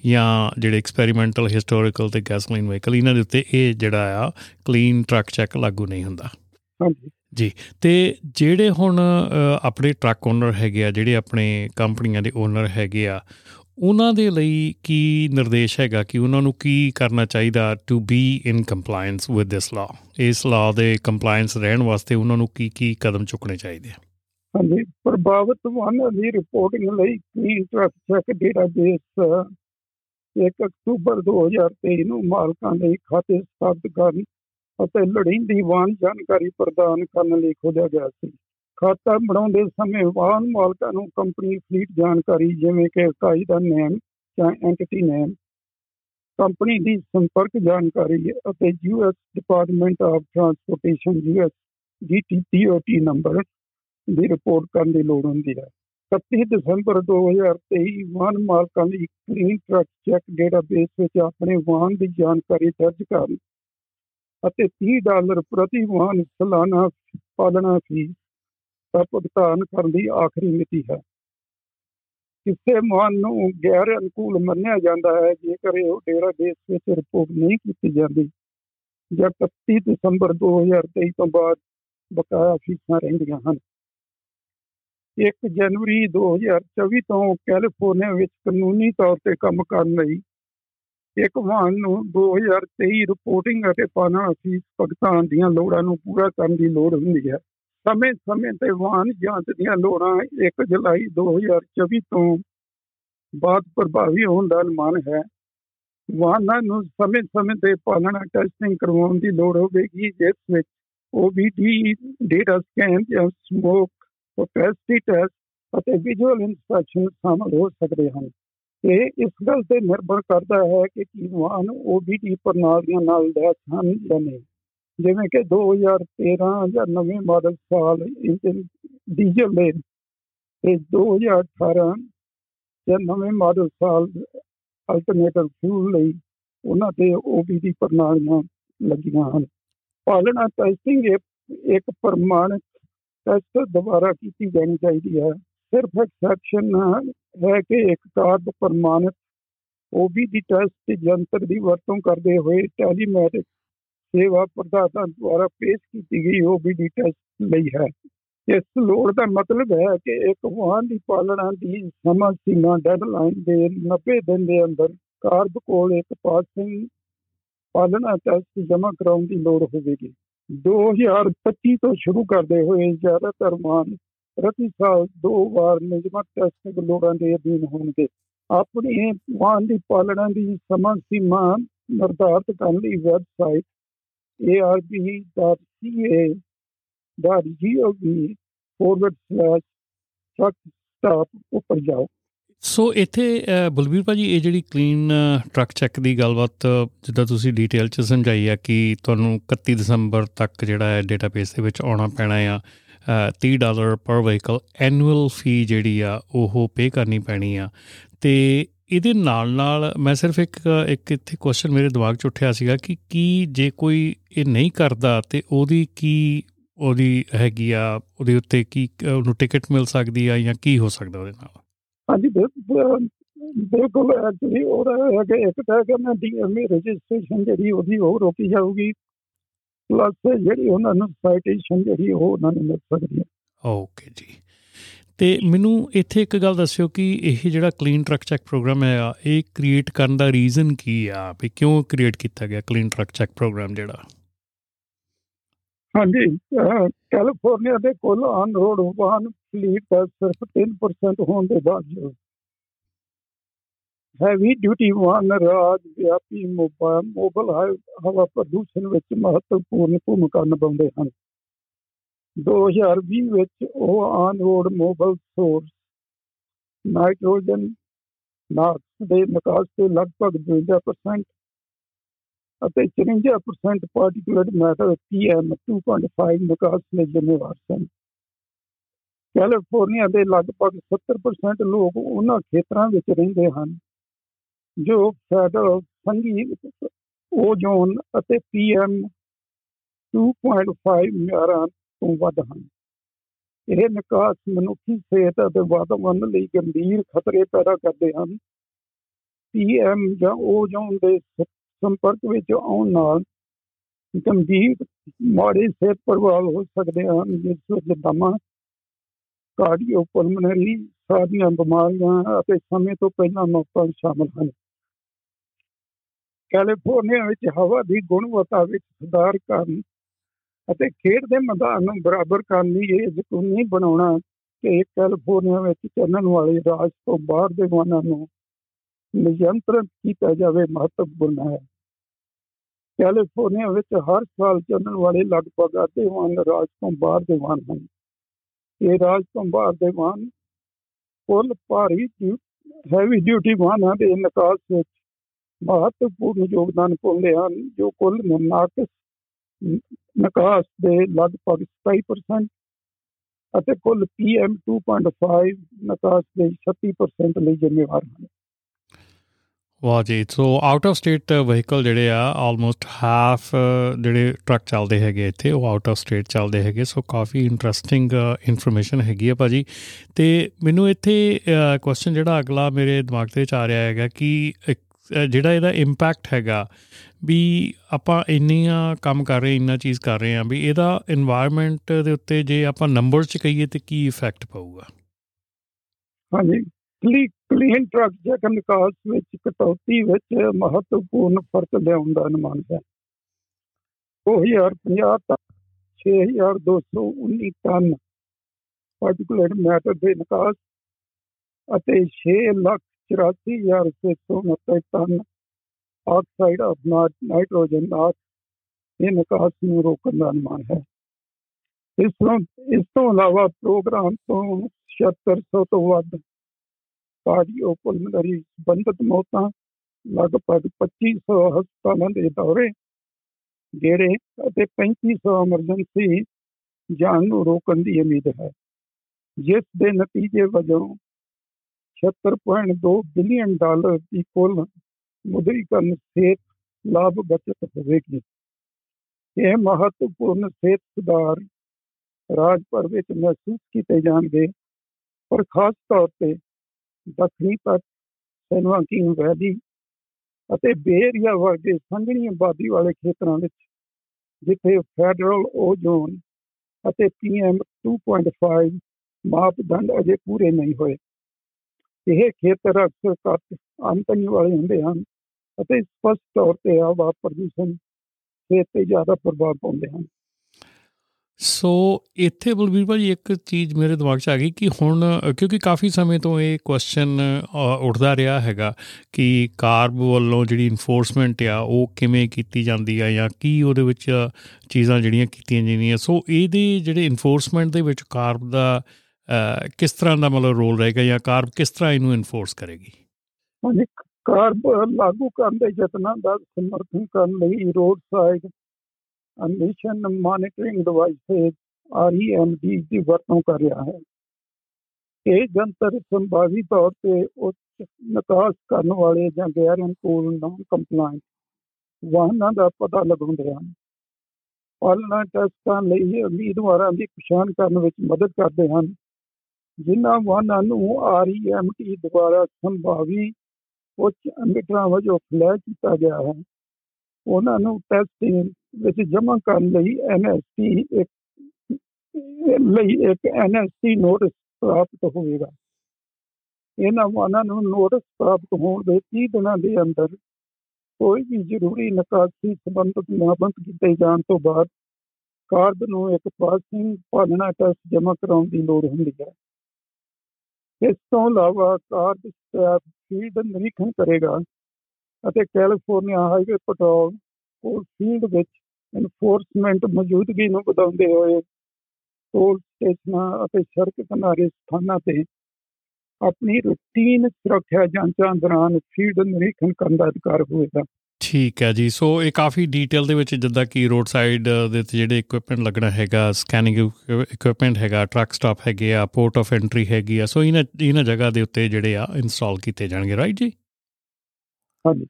ਜਾਂ ਜਿਹੜੇ ਐਕਸਪੈਰੀਮੈਂਟਲ ਹਿਸਟੋਰੀਕਲ ਤੇ ਗੈਸੋਲੀਨ ਵਹੀਕਲ ਇਹਨਾਂ ਦੇ ਉੱਤੇ ਇਹ ਜਿਹੜਾ ਆ ਕਲੀਨ ਟਰੱਕ ਚੈੱਕ ਲਾਗੂ ਨਹੀਂ ਹੁੰਦਾ। ਹਾਂਜੀ। ਜੀ। ਤੇ ਜਿਹੜੇ ਹੁਣ ਆਪਣੇ ਟਰੱਕ ਓਨਰ ਹੈਗੇ ਆ ਜਿਹੜੇ ਆਪਣੇ ਕੰਪਨੀਆਂ ਦੇ ਓਨਰ ਹੈਗੇ ਆ ਉਹਨਾਂ ਦੇ ਲਈ ਕੀ ਨਿਰਦੇਸ਼ ਹੈਗਾ ਕਿ ਉਹਨਾਂ ਨੂੰ ਕੀ ਕਰਨਾ ਚਾਹੀਦਾ to be in compliance with this law ਇਸ ਲਾ ਦੇ ਕੰਪਲਾਈਂਸ ਰਹਿਣ ਵਾਸਤੇ ਉਹਨਾਂ ਨੂੰ ਕੀ ਕੀ ਕਦਮ ਚੁੱਕਣੇ ਚਾਹੀਦੇ ਆ? ਹਾਂਜੀ, ਪ੍ਰਭਾਵਿਤ ਵਾਹਨਾਂ ਦੀ ਰਿਪੋਰਟਿੰਗ ਲਈ ਕਲੀਨ ਟਰੱਕ ਚੈੱਕ ਡੇਟਾਬੇਸ 1 ਅਕਤੂਬਰ 2023 ਨੂੰ ਮਾਲਕਾਂ ਲਈ ਖਾਤੇ ਸਥਾਪਿਤ ਕਰਨ ਅਤੇ ਲੋੜੀਂਦੀ ਵਾਹਨ ਜਾਣਕਾਰੀ ਪ੍ਰਦਾਨ ਕਰਨ ਲਈ ਖੋਲ੍ਹਿਆ ਗਿਆ ਸੀ। ਖਾਤਾ ਬਣਾਉਂਦੇ ਸਮੇਂ ਵਾਹਨ ਮਾਲਕਾਂ ਨੂੰ ਕੰਪਨੀ ਫਲੀਟ ਜਾਣਕਾਰੀ ਜਿਵੇਂ ਕਿ ਇਕਾਈ ਦਾ ਨੇਮ ਜਾਂ ਐਂਟੀਟੀ ਨੇਮ, ਕੰਪਨੀ ਦੀ ਸੰਪਰਕ ਜਾਣਕਾਰੀ ਅਤੇ US department of transportation US ਡੀਟੀਪੀਓਟੀ number ਦੀ ਰਿਪੋਰਟ ਕਰਨ ਦੀ ਲੋੜ ਹੁੰਦੀ ਹੈ। 31 ਦਸੰਬਰ 2023 ਵਾਹਨ ਮਾਲਕਾਂ ਲਈ ਕਲੀਨ ਟਰੱਕ ਚੈੱਕ ਡੇਟਾਬੇਸ ਵਿੱਚ ਆਪਣੇ ਵਾਹਨ ਦੀ ਜਾਣਕਾਰੀ ਦਰਜ ਕਰਨ ਅਤੇ 30 ਡਾਲਰ ਪ੍ਰਤੀ ਵਾਹਨ ਸਾਲਾਨਾ ਪਾਲਣਾ ਫੀਸ ਦਾ ਭੁਗਤਾਨ ਕਰਨ ਦੀ ਆਖਰੀ ਮਿਤੀ ਹੈ। ਕਿਸੇ ਵਾਹਨ ਨੂੰ ਗੈਰ ਅਨੁਕੂਲ ਮੰਨਿਆ ਜਾਂਦਾ ਹੈ, ਜੇਕਰ ਇਹ ਡੇਟਾਬੇਸ ਵਿੱਚ ਰਿਪੋਰਟ ਨਹੀਂ ਕੀਤੀ ਜਾਂਦੀ। ਜਾਂ 31 ਦਸੰਬਰ 2023 ਤੋਂ ਬਾਅਦ ਬਕਾਇਆ ਫੀਸਾਂ ਰਹਿੰਦੀਆਂ ਹਨ। 1 ਜਨਵਰੀ 2024 ਤੋਂ ਕੈਲੀਫੋਰਨੀਆ ਵਿੱਚ ਕਾਨੂੰਨੀ ਤੌਰ ਤੇ ਕੰਮ ਕਰਨ ਲਈ ਇੱਕ ਵਾਹਨ ਨੂੰ 2023 ਰਿਪੋਰਟਿੰਗ ਅਤੇ ਪਾਲਣਾ ਫੀਸ ਭੁਗਤਾਨ ਦੀਆਂ ਲੋੜਾਂ ਨੂੰ ਪੂਰਾ ਕਰਨ ਦੀ ਲੋੜ ਹੁੰਦੀ ਹੈ। ਸਮੇਂ-ਸਮੇਂ ਤੇ ਵਾਹਨ ਜਾਂਚ ਦੀਆਂ ਲੋੜਾਂ 1 ਜੁਲਾਈ 2024 ਤੋਂ ਬਾਅਦ ਪ੍ਰਭਾਵੀ ਹੋਣ ਦਾ ਅਨੁਮਾਨ ਹੈ। ਵਾਹਨਾਂ ਨੂੰ ਸਮੇਂ-ਸਮੇਂ ਤੇ ਪਾਲਣਾ ਟੈਸਟਿੰਗ ਕਰਵਾਉਣ ਦੀ ਲੋੜ ਹੋਵੇਗੀ, ਜਿਸ ਵਿੱਚ OBD ਡੇਟਾ ਸਕੈਨ ਜਾਂ ਸਮੋਕ ਓਪੈਸਿਟੀ ਟੈਸਟ ਅਤੇ ਵਿਜ਼ੂਅਲ ਇਨਸਪੈਕਸ਼ਨ ਸ਼ਾਮਲ ਹੋ ਸਕਦੇ ਹਨ। ਇਹ ਇਸ ਗੱਲ ਤੇ ਨਿਰਭਰ ਕਰਦਾ ਹੈ ਕਿ ਕੀ ਵਾਹਨ OBD ਪ੍ਰਣਾਲੀਆਂ ਨਾਲ ਲੈਸ ਹਨ ਜਾਂ ਨਹੀਂ। ਜਿਵੇਂ ਕਿ 2013 ਜਾਂ ਨਵੇਂ ਮਾਡਲ ਸਾਲ ਇੰਜਨ ਡੀਜ਼ਲ ਦੇ ਤੇ 2018 ਜਾਂ ਨਵੇਂ ਮਾਡਲ ਸਾਲ ਅਲਟਰਨੇਟਿਵ ਫਿਊਲ ਲਈ ਉਹਨਾਂ ਤੇ OBD ਪ੍ਰਣਾਲੀਆਂ ਲੱਗੀਆਂ ਹਨ। ਪਾਲਣਾ ਟੈਸਟਿੰਗ ਇੱਕ ਪ੍ਰਮਾਣਿਤ ਟੈਸਟ ਦੁਬਾਰਾ ਕੀਤੀ ਜਾਣੀ ਚਾਹੀਦੀ ਹੈ। ਸਿਰਫ ਐਕਸੈਪਸ਼ਨ ਹੈ ਕਿ ਇੱਕ ਕਾਰਡ ਪ੍ਰਮਾਣਿਤ OBD ਟੈਸਟ ਯੰਤਰ ਦੀ ਵਰਤੋਂ ਕਰਦੇ ਹੋਏ ਟੈਲੀਮੈਟਿਕ ਸੇਵਾ ਪ੍ਰਦਾਤਾ ਦੁਆਰਾ ਪੇਸ਼ ਕੀਤੀ ਗਈ OBD ਟੈਸਟ ਲਈ ਹੈ। ਇਸ ਲੋੜ ਦਾ ਮਤਲਬ ਹੈ ਕਿ ਇੱਕ ਵਾਹਨ ਦੀ ਪਾਲਣਾ ਦੀ ਸਮਾਂ ਸੀਮਾ ਡੈਡਲਾਈਨ ਦੇ 90 ਦਿਨ ਦੇ ਅੰਦਰ ਕਾਰਬ ਕੋਲ ਇੱਕ ਪਾਸਿੰਗ ਪਾਲਣਾ ਟੈਸਟ ਜਮ੍ਹਾਂ ਕਰਾਉਣ ਦੀ ਲੋੜ ਹੋਵੇਗੀ। 2025 ਤੋਂ ਸ਼ੁਰੂ ਕਰਦੇ ਹੋਏ ਜ਼ਿਆਦਾਤਰ ਵਾਹਨ ਪ੍ਰਤੀ ਸਾਲ ਦੋ ਵਾਰ ਨਿਯਮਤ ਟੈਸਟਿੰਗ ਲੋੜਾਂ ਦੇ ਅਧੀਨ ਹੋਣਗੇ। ਆਪਣੀ ਵਾਹਨ ਦੀ ਪਾਲਣਾ ਦੀ ਸਮਾਂ ਸੀਮਾ ਨਿਰਧਾਰਤ ਕਰਨ ਲਈ website arb.ca.gov forward slash truck stop ਉੱਪਰ ਜਾਓ। ਸੋ ਇੱਥੇ ਅ, ਬਲਬੀਰ ਭਾਜੀ ਇਹ ਜਿਹੜੀ ਕਲੀਨ ਟਰੱਕ ਚੈੱਕ ਦੀ ਗੱਲਬਾਤ ਜਿੱਦਾਂ ਤੁਸੀਂ ਡਿਟੇਲ ਚ ਸਮਝਾਈ ਆ ਕਿ ਤੁਹਾਨੂੰ 31 ਦਸੰਬਰ ਤੱਕ ਜਿਹੜਾ ਹੈ ਡੇਟਾਬੇਸ ਦੇ ਵਿੱਚ ਆਉਣਾ ਪੈਣਾ ਆ ਅ, 30 dollar per vehicle annual fee ਜਿਹੜੀ ਆ ਉਹ ਪੇ ਕਰਨੀ ਪੈਣੀ ਆ। ਤੇ ਇਹਦੇ ਨਾਲ ਨਾਲ ਮੈਂ ਸਿਰਫ ਇੱਕ ਇੱਕ ਇੱਥੇ ਕੁਐਸਚਨ ਮੇਰੇ ਦਿਮਾਗ 'ਚ ਉੱਠਿਆ ਸੀਗਾ ਕਿ ਕੀ ਜੇ ਕੋਈ ਇਹ ਨਹੀਂ ਕਰਦਾ ਤੇ ਉਹਦੀ ਕੀ ਉਹਦੀ ਹੈਗੀ ਆ ਉਹਦੇ ਉੱਤੇ ਕੀ ਉਹਨੂੰ ਟਿਕਟ ਮਿਲ ਸਕਦੀ ਆ ਜਾਂ ਕੀ ਹੋ ਸਕਦਾ ਉਹਦੇ ਨਾਲ? ਹਾਂਜੀ ਬਿਲਕੁਲ ਐਕਚੁਅਲੀ ਉਹਦਾ ਹੈ ਕਿ ਇੱਕ ਤਾਂ ਕਿ ਮੈਂ ਡੀਐਮਏ ਰਜਿਸਟ੍ਰੇਸ਼ਨ ਜਿਹੜੀ ਉਹਦੀ ਉਹ ਰੋਕੀ ਜਾਊਗੀ ਪਲੱਸ ਜਿਹੜੀ ਉਹਨਾਂ ਨੂੰ ਸਾਈਟੇਸ਼ਨ ਜਿਹੜੀ ਉਹ ਉਹਨਾਂ ਨੂੰ ਮਿਲ ਸਕਦੀ ਹੈ ਓਕੇ ਜੀ। ਤੇ ਮੈਨੂੰ ਇੱਥੇ ਇੱਕ ਗੱਲ ਦੱਸਿਓ ਕਿ ਇਹ ਜਿਹੜਾ ਕਲੀਨ ਟਰੱਕ ਚੈੱਕ ਪ੍ਰੋਗਰਾਮ ਹੈ ਆ ਇਹ ਕ੍ਰੀਏਟ ਕਰਨ ਦਾ ਰੀਜ਼ਨ ਕੀ ਆ? ਵੀ ਕਿਉਂ ਕ੍ਰੀਏਟ ਕੀਤਾ ਗਿਆ ਕਲੀਨ ਟਰੱਕ ਚੈੱਕ ਪ੍ਰੋਗਰਾਮ ਜਿਹੜਾ? ਹਾਂਜੀ, ਅਹ ਕੈਲੀਫੋਰਨੀਆ ਦੇ ਕੁੱਲ ਆਨ ਰੋਡ ਵਾਹਨ ਫਲੀਟ ਦਾ ਸਿਰਫ 3% ਹੋਣ ਦੇ ਬਾਵਜੂਦ ਹੈਵੀ ਡਿਊਟੀ ਵਾਹਨ ਰਾਜ ਵਿਆਪੀ ਮੋਬਾਈਲ ਮੋਬਲ ਹਵਾ ਪ੍ਰਦੂਸ਼ਣ ਵਿੱਚ ਮਹੱਤਵਪੂਰਨ ਭੂਮਿਕਾ ਨਿਭਾਉਂਦੇ ਹਨ। 2020 ਵਿੱਚ ਉਹ on road mobile source nitrogen NOx ਦੇ ਨਿਕਾਸ ਦੇ ਲਗਭਗ 52% ਅਤੇ 54% ਪਾਰਟੀਕੂਲੇਟ ਮੈਟਰ ਪੀਐਮ 2.5 ਨਿਕਾਸ ਲਈ ਜ਼ਿੰਮੇਵਾਰ ਸਨ। ਕੈਲੀਫੋਰਨੀਆ ਦੇ ਲਗਭਗ 70% ਲੋਕ ਉਹਨਾਂ ਖੇਤਰਾਂ ਵਿੱਚ ਰਹਿੰਦੇ ਹਨ, ਜੋ ਫੈਡਰਲ ਸੰਗੀਤ ਓਜ਼ੋਨ ਅਤੇ ਪੀਐਮ 2.5 ਮਿਆਰਾਂ ਤੋਂ ਵੱਧ ਹਨ। ਇਹ ਨਿਕਾਸ ਮਨੁੱਖੀ ਸਿਹਤ ਅਤੇ ਵਾਤਾਵਰਣ ਲਈ ਗੰਭੀਰ ਖਤਰੇ ਪੈਦਾ ਕਰਦੇ ਹਨ। ਪੀਐਮ ਜਾਂ ਓਜ਼ੋਨ ਦੇ ਸੰਪਰਕ ਵਿੱਚ ਆਉਣ ਨਾਲ ਗੰਭੀਰ ਮਾੜੇ ਸਿਹਤ ਪ੍ਰਭਾਵ ਹੋ ਸਕਦੇ ਹਨ, ਜਿਸ ਵਿੱਚ ਦਮਾ ਕਾਰਡੀਓਪਲਮਨਰੀ ਸਾਰੀਆਂ ਬਿਮਾਰੀਆਂ ਅਤੇ ਸਮੇਂ ਤੋਂ ਪਹਿਲਾਂ ਮੌਤਾਂ ਸ਼ਾਮਲ ਹਨ। ਕੈਲੀਫੋਰਨੀਆ ਵਿੱਚ ਹਵਾ ਦੀ ਗੁਣਵੱਤਾ ਵਿੱਚ ਸੁਧਾਰ ਕਰਨ ਅਤੇ ਖੇਡ ਦੇ ਮੈਦਾਨ ਨੂੰ ਬਰਾਬਰ ਕਰਨ ਲਈ ਇਹ ਯਕੀਨੀ ਬਣਾਉਣਾ ਕਿ ਕੈਲੀਫੋਰਨੀਆ ਵਿੱਚ ਚੱਲਣ ਵਾਲੇ ਰਾਜ ਤੋਂ ਬਾਹਰ ਦੇ ਵਾਹਨਾਂ ਨੂੰ ਨਿਯੰਤਰਿਤ ਕੀਤਾ ਜਾਵੇ ਮਹੱਤਵਪੂਰਨ ਹੈ। ਕੈਲੀਫੋਰਨੀਆ ਵਿੱਚ ਹਰ ਸਾਲ ਚੱਲਣ ਵਾਲੇ ਲਗਭਗ ਅੱਧੇ ਵਾਹਨ ਰਾਜ ਤੋਂ ਬਾਹਰ ਦੇ ਵਾਹਨ ਹਨ। ਇਹ ਰਾਜ ਤੋਂ ਬਾਹਰ ਦੇ ਵਾਹਨ ਕੁੱਲ ਭਾਰੀ ਹੈਵੀ ਡਿਊਟੀ ਵਾਹਨਾਂ ਦੇ ਨਿਕਾਸ ਵਿੱਚ ਮਹੱਤਵਪੂਰਨ ਯੋਗਦਾਨ ਪਾਉਂਦੇ ਹਨ, ਜੋ ਕੁੱਲ ਨਾਕਸ ਨਿਕਾਸ ਦੇ ਲਗਭਗ 27% ਅਤੇ ਕੁੱਲ PM 2.5 ਨਿਕਾਸ ਦੇ 36% ਲਈ ਜ਼ਿੰਮੇਵਾਰ ਹਨ। ਵਾਹ ਜੀ so out of state vehicle ਜਿਹੜੇ ਆ ਆਲਮੋਸਟ ਹਾਫ ਜਿਹੜੇ ਟਰੱਕ ਚੱਲਦੇ ਹੈਗੇ ਇੱਥੇ, ਉਹ ਆਊਟ ਆਫ ਸਟੇਟ ਚੱਲਦੇ ਹੈਗੇ ਸੋ ਕਾਫੀ ਇੰਟਰਸਟਿੰਗ ਇਨਫੋਰਮੇਸ਼ਨ ਹੈਗੀ ਆ ਭਾਜੀ। ਤੇ ਮੈਨੂੰ ਇੱਥੇ ਕੁਐਸਚਨ ਜਿਹੜਾ ਅਗਲਾ ਮੇਰੇ ਦਿਮਾਗ ਤੇ ਆ ਰਿਹਾ ਹੈਗਾ ਕਿ ਜਿਹੜਾ ਇਹਦਾ ਇੰਪੈਕਟ ਹੈਗਾ ਵੀ ਆਪਾਂ ਇੰਨੀਆਂ ਕੰਮ ਕਰ ਰਹੇ, ਇੰਨਾ ਚੀਜ਼ ਕਰ ਰਹੇ ਆ ਵੀ ਇਹਦਾ এনवायरमेंट ਦੇ ਉੱਤੇ ਜੇ ਆਪਾਂ ਨੰਬਰਸ ਚ ਕਹੀਏ ਤੇ ਕੀ ਇਫੈਕਟ ਪਊਗਾ? ਹਾਂਜੀ। ਕਲੀਨ ਪ੍ਰੋਜੈਕਟ ਨਿਕਾਸ ਵਿੱਚ, ਕਟੌਤੀ ਵਿੱਚ ਮਹੱਤਵਪੂਰਨ ਫ਼ਰਕ ਲਿਆਉਣ ਦਾ ਅਨੁਮਾਨ ਹੈ। 2050 ਤੱਕ 6219 ਟਨ ਪਾਰਟਿਕੂਲੇਟ ਮੈਟਰ ਦੇ ਨਿਕਾਸ ਅਤੇ 6 lakh 84669 ton oxide of nitrogen NOx ਇਹ ਨਿਕਾਸ ਨੂੰ ਰੋਕਣ ਦਾ ਅਨੁਮਾਨ ਹੈ। ਇਸ ਤੋਂ ਇਸ ਤੋਂ ਇਲਾਵਾ ਪ੍ਰੋਗਰਾਮ ਤੋਂ 7600 ਤੋਂ ਵੱਧ ਕਾਰਡੀਓਪਲਮਨਰੀ ਸੰਬੰਧਿਤ ਮੌਤਾਂ, ਲਗਭਗ 2500 ਹਸਪਤਾਲਾਂ ਦੇ ਦੌਰੇ ਜਿਹੜੇ ਅਤੇ 3500 ਐਮਰਜੈਂਸੀ ਜਾਨ ਨੂੰ ਰੋਕਣ ਦੀ ਉਮੀਦ ਹੈ। ਜਿਸ ਦੇ ਨਤੀਜੇ ਵਜੋਂ 76.2 ਬਿਲੀਅਨ ਡਾਲਰ ਦੀ ਕੁੱਲ ਮੁਦਰੀਕਰਨ ਸਿਹਤ ਲਾਭ ਬਚਤ ਹੋਵੇਗੀ। ਇਹ ਮਹੱਤਵਪੂਰਨ ਸਿਹਤ ਸੁਧਾਰ ਰਾਜ ਭਰ ਵਿੱਚ ਮਹਿਸੂਸ ਕੀਤੇ ਜਾਣਗੇ, ਪਰ ਖਾਸ ਤੌਰ ਤੇ ਦੱਖਣੀ ਤੱਕ ਸੈਨਵਾਕਿੰਗ ਵੈਲੀ ਅਤੇ ਬੇਰੀਆ ਵਰਗੇ ਸੰਘਣੀ ਆਬਾਦੀ ਵਾਲੇ ਖੇਤਰਾਂ ਵਿੱਚ, ਜਿੱਥੇ ਫੈਡਰਲ ਓਜ਼ੋਨ ਅਤੇ ਪੀਐਮ 2.5 ਮਾਪਦੰਡ ਅਜੇ ਪੂਰੇ ਨਹੀਂ ਹੋਏ। ਇਹ ਖੇਤਰ ਅਕਸਰ ਘੱਟ ਆਮਦਨੀ ਵਾਲੇ ਹੁੰਦੇ ਹਨ। ਅਤੇ ਸਪਸ਼ਟ ਤੌਰ ਤੇ ਹਵਾ ਪ੍ਰਦੂਸ਼ਣ ਸਿਹਤ ਤੇ ਜ਼ਿਆਦਾ ਪ੍ਰਭਾਵ ਪਾਉਂਦੇ ਹਨ। ਸੋ ਇੱਥੇ ਬਲਬੀਰ ਭਾਜੀ ਇੱਕ ਚੀਜ਼ ਮੇਰੇ ਦਿਮਾਗ 'ਚ ਆ ਗਈ ਕਿ ਹੁਣ ਕਿਉਂਕਿ ਕਾਫੀ ਸਮੇਂ ਤੋਂ ਇਹ ਕੁਐਸਚਨ ਉੱਠਦਾ ਰਿਹਾ ਹੈਗਾ ਕਿ ਕਾਰਬ ਵੱਲੋਂ ਜਿਹੜੀ ਇਨਫੋਰਸਮੈਂਟ ਆ ਉਹ ਕਿਵੇਂ ਕੀਤੀ ਜਾਂਦੀ ਆ ਜਾਂ ਕੀ ਉਹਦੇ ਵਿੱਚ ਚੀਜ਼ਾਂ ਜਿਹੜੀਆਂ ਕੀਤੀਆਂ ਜਾਂਦੀਆਂ। ਸੋ ਇਹਦੇ ਜਿਹੜੇ ਇਨਫੋਰਸਮੈਂਟ ਦੇ ਵਿੱਚ ਕਾਰਬ ਦਾ ਕਿਸ ਤਰ੍ਹਾਂ ਦਾ ਮਤਲਬ ਰੋਲ ਰਹੇਗਾ ਜਾਂ ਕਾਰਬ ਕਿਸ ਤਰ੍ਹਾਂ ਇਹਨੂੰ ਇਨਫੋਰਸ ਕਰੇਗੀ? ਹਾਂਜੀ ਕਾਰਬ ਲਾਗੂ ਕਰਨ ਦੇ ਯਤਨਾਂ ਦਾ ਸਮਰਥਨ ਕਰਨ ਲਈ roadside emission monitoring devices REMD ਦੀ ਵਰਤੋਂ ਕਰ ਰਿਹਾ ਹੈ। ਇਹ ਜੰਤਰ ਸੰਭਾਵੀ ਤੌਰ ਤੇ ਉੱਚ ਨਿਕਾਸ ਕਰਨ ਵਾਲੇ ਜਾਂ ਗੈਰ ਅਨੁਕੂਲ ਨਾਨ ਕੰਪਲਾਈਂਟ ਵਾਹਨਾਂ ਦਾ ਪਤਾ ਲਗਾਉਂਦੇ ਹਨ। ਪਾਲਣਾ ਟੈਸਟਾਂ ਲਈ ਉਮੀਦਵਾਰਾਂ ਦੀ ਪਛਾਣ ਕਰਨ ਵਿੱਚ ਮਦਦ ਕਰਦੇ ਹਨ। ਜਿਨ੍ਹਾਂ ਵਾਹਨਾਂ ਨੂੰ ਆਰਈਐਮਟੀ ਦੁਆਰਾ ਸੰਭਾਵੀ ਉੱਚ ਐਮਿਟਰਾਂ ਵਜੋਂ ਫਲੈਗ ਕੀਤਾ ਗਿਆ ਹੈ। ਉਹਨਾਂ ਨੂੰ ਟੈਸਟਿੰਗ ਵਿੱਚ ਜਮ੍ਹਾਂ ਕਰਨ ਲਈ ਐਨਐਸਟੀ ਇੱਕ, ਲਈ ਇੱਕ ਐਨਐਸਟੀ ਨੋਟਿਸ ਪ੍ਰਾਪਤ ਹੋਵੇਗਾ। ਇਹਨਾਂ ਵਾਹਨਾਂ ਨੂੰ ਨੋਟਿਸ ਪ੍ਰਾਪਤ ਹੋਣ ਦੇ 30 ਦਿਨਾਂ ਦੇ ਅੰਦਰ ਕੋਈ ਵੀ ਜ਼ਰੂਰੀ ਨਿਕਾਸੀ ਸੰਬੰਧਿਤ ਨਿਯਮਾਂ ਕੀਤੇ ਜਾਣ ਤੋਂ ਬਾਅਦ ਕਾਰਬ ਨੂੰ ਇੱਕ ਪਾਸਿੰਗ ਪਾਲਣਾ ਟੈਸਟ ਜਮ੍ਹਾਂ ਕਰਾਉਣ ਦੀ ਲੋੜ ਹੁੰਦੀ ਹੈ। ਇਸ ਤੋਂ ਇਲਾਵਾ ਕਾਰਬ ਸਟੈਪ ਫੀਲਡ ਨਿਰੀਖਣ ਕਰੇਗਾ ਅਤੇ ਕੈਲੀਫੋਰਨੀਆ ਹਾਈਵੇ ਪੈਟਰੋਲ ਕੋਲ ਫੀਲਡ ਵਿੱਚ ਇਨਫੋਰਸਮੈਂਟ ਮੌਜੂਦਗੀ ਨੂੰ ਵਧਾਉਂਦੇ ਹੋਏ ਟੋਲ ਸਟੇਸ਼ਨਾਂ ਅਤੇ ਸੜਕ ਕਿਨਾਰੇ ਸਥਾਨਾਂ ਤੇ ਆਪਣੀ ਰੂਟੀਨ ਸੁਰੱਖਿਆ ਜਾਂਚਾਂ ਦੌਰਾਨ ਫੀਲਡ ਨਿਰੀਖਣ ਕਰਨ ਦਾ ਅਧਿਕਾਰ ਹੋਵੇਗਾ ਠੀਕ ਹੈ ਜੀ। ਸੋ ਇਹ ਕਾਫੀ ਡੀਟੇਲ ਦੇ ਵਿੱਚ ਜਿੱਦਾਂ ਕਿ ਰੋਡ ਸਾਈਡ ਦੇ ਤੇ ਜਿਹੜੇ ਇਕਵਿਪਮੈਂਟ ਲੱਗਣਾ ਹੈਗਾ ਸਕੈਨਿੰਗ ਇਕਵਿਪਮੈਂਟ ਹੈਗਾ ਟਰੱਕ ਸਟਾਪ ਹੈਗੇ ਆ ਪੋਰਟ ਆਫ ਐਂਟਰੀ ਹੈਗੀ ਆ। ਸੋ ਇਹਨਾਂ ਇਹਨਾਂ ਜਗ੍ਹਾ ਦੇ ਉੱਤੇ ਜਿਹੜੇ ਆ ਇੰਸਟਾਲ ਕੀਤੇ ਜਾਣਗੇ ਰਾਈਟ ਜੀ? ਹਾਂਜੀ।